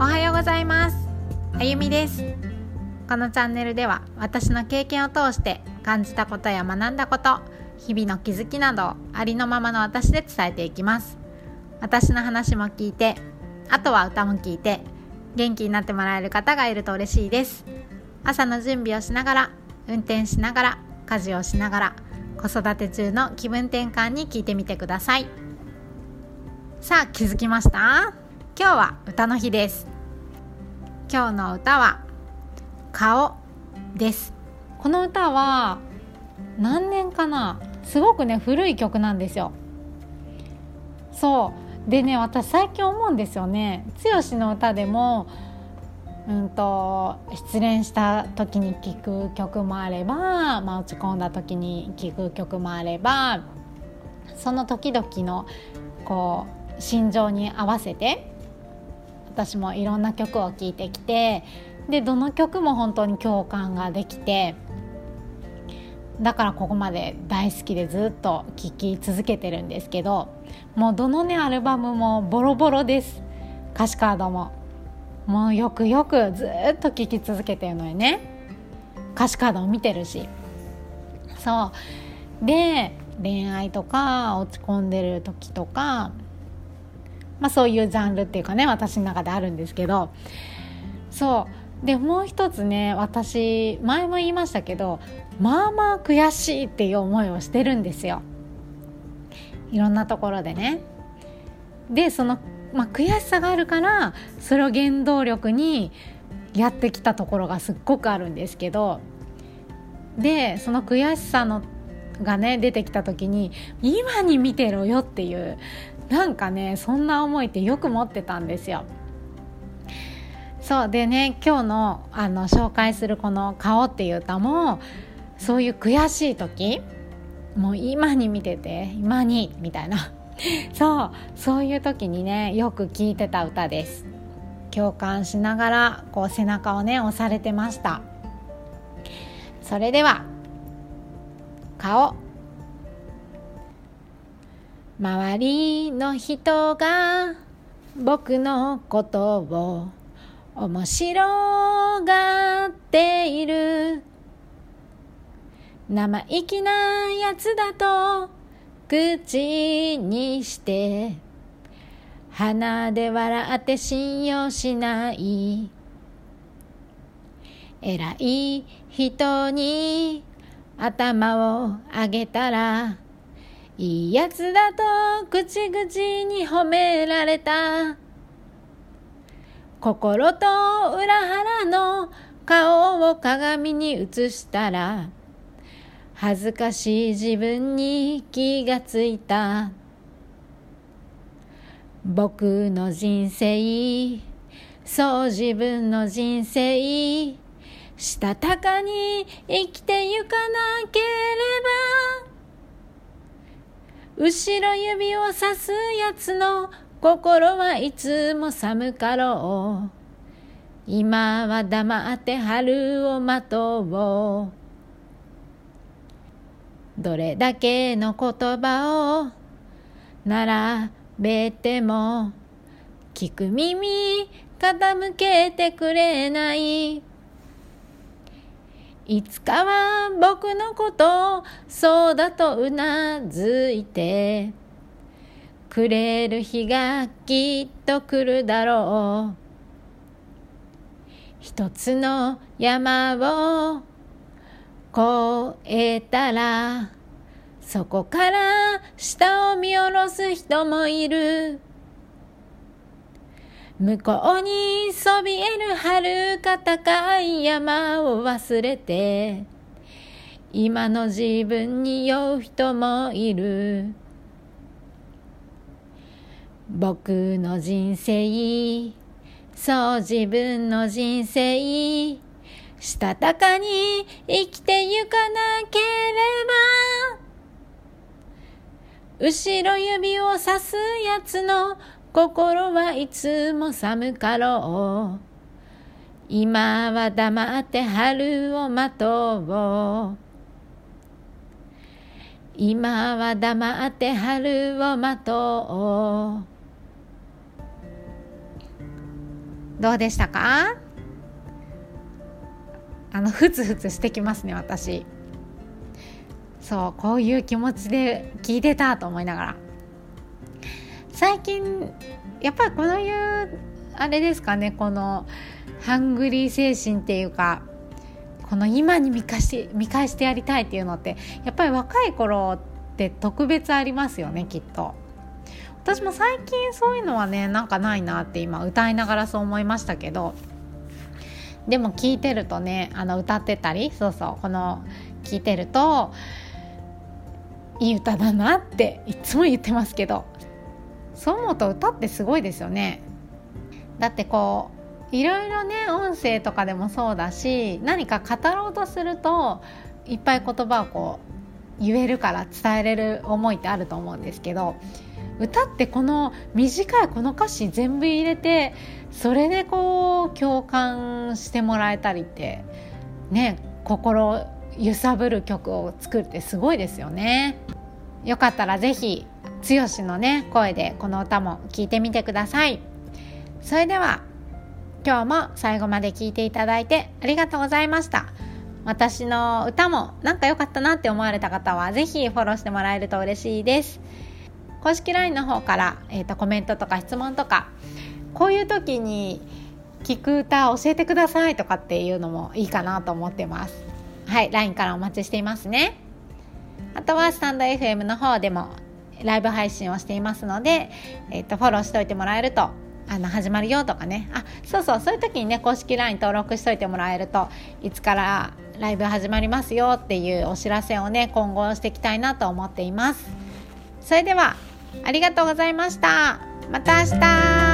おはようございます。あゆみです。このチャンネルでは私の経験を通して感じたことや学んだこと日々の気づきなどありのままの私で伝えていきます。私の話も聞いてあとは歌も聞いて元気になってもらえる方がいると嬉しいです。朝の準備をしながら運転しながら家事をしながら子育て中の気分転換に聞いてみてください。さあ気づきました？今日は歌の日です。今日の歌は顔です。この歌は何年かなすごくね古い曲なんですよ。そう。でね私最近思うんですよね。剛の歌でもうんと失恋した時に聴く曲もあれば、まあ、落ち込んだ時に聴く曲もあればその時々のこう心情に合わせて私もいろんな曲を聴いてきてでどの曲も本当に共感ができてだからここまで大好きでずっと聴き続けてるんですけどもうどのねアルバムもボロボロです。歌詞カードも。もうよくよくずっと聴き続けてるのよね。歌詞カードも見てるし。そう。で恋愛とか落ち込んでる時とかまあ、そういうジャンルっていうかね私の中であるんですけど。そう。でもう一つね私前も言いましたけどまあまあ悔しいっていう思いをしてるんですよ。いろんなところでね。でその、まあ、悔しさがあるからそれを原動力にやってきたところがすっごくあるんですけど。でその悔しさのがね出てきた時に今に見てろよっていうなんかねそんな思いってよく持ってたんですよ。そうでね今日のあの紹介するこの「顔」っていう歌もそういう悔しい時もう今に見てて今にみたいな。そうそういう時にねよく聴いてた歌です。共感しながらこう背中をね押されてました。それでは顔。周りの人が僕のことを面白がっている。生意気なやつだと口にして鼻で笑って信用しない。偉い人に頭を上げたらいいやつだと口々に褒められた。心と裏腹の顔を鏡に映したら恥ずかしい自分に気がついた。僕の人生そう自分の人生したたかに生きてゆかなければ。後ろ指をさすやつの心はいつも寒かろう。今は黙って春を待とう。どれだけの言葉を並べても聞く耳傾けてくれない。いつかは僕のことそうだとうなずいてくれる日がきっと来るだろう。一つの山を越えたらそこから下を見下ろす人もいる。向こうにそびえる遥か高い山を忘れて今の自分に酔う人もいる。僕の人生そう自分の人生したたかに生きてゆかなければ後ろ指をさすやつの心はいつも寒かろう。今は黙って春を待とう。今は黙って春を待とう。どうでしたか？あのふつふつしてきますね私。そうこういう気持ちで聞いてたと思いながら。最近やっぱりこういうあれですかねこのハングリー精神っていうかこの今に見返し見返してやりたいっていうのってやっぱり若い頃って特別ありますよねきっと。私も最近そういうのはねなんかないなって今歌いながらそう思いましたけどでも聞いてるとねあの歌ってたりそうそうこの聞いてるといい歌だなっていつも言ってますけどそう思うと歌ってすごいですよねだってこういろいろね音声とかでもそうだし何か語ろうとするといっぱい言葉をこう言えるから伝えれる思いってあると思うんですけど歌ってこの短いこの歌詞全部入れてそれでこう共感してもらえたりってね心揺さぶる曲を作るってすごいですよね。よかったらぜひ剛のね声でこの歌も聴いてみてください。それでは今日も最後まで聴いていただいてありがとうございました。私の歌もなんか良かったなって思われた方はぜひフォローしてもらえると嬉しいです。公式 LINE の方から、えーと、コメントとか質問とかこういう時に聞く歌教えてくださいとかっていうのもいいかなと思ってますはい LINE からお待ちしていますねあとはスタンド FM の方でもライブ配信をしていますので、えーと、フォローしておいてもらえるとあの始まるよとかね。あそうそうそういう時にね公式 LINE 登録しといてもらえるといつからライブ始まりますよっていうお知らせをね今後していきたいなと思っています。それではありがとうございました。また明日。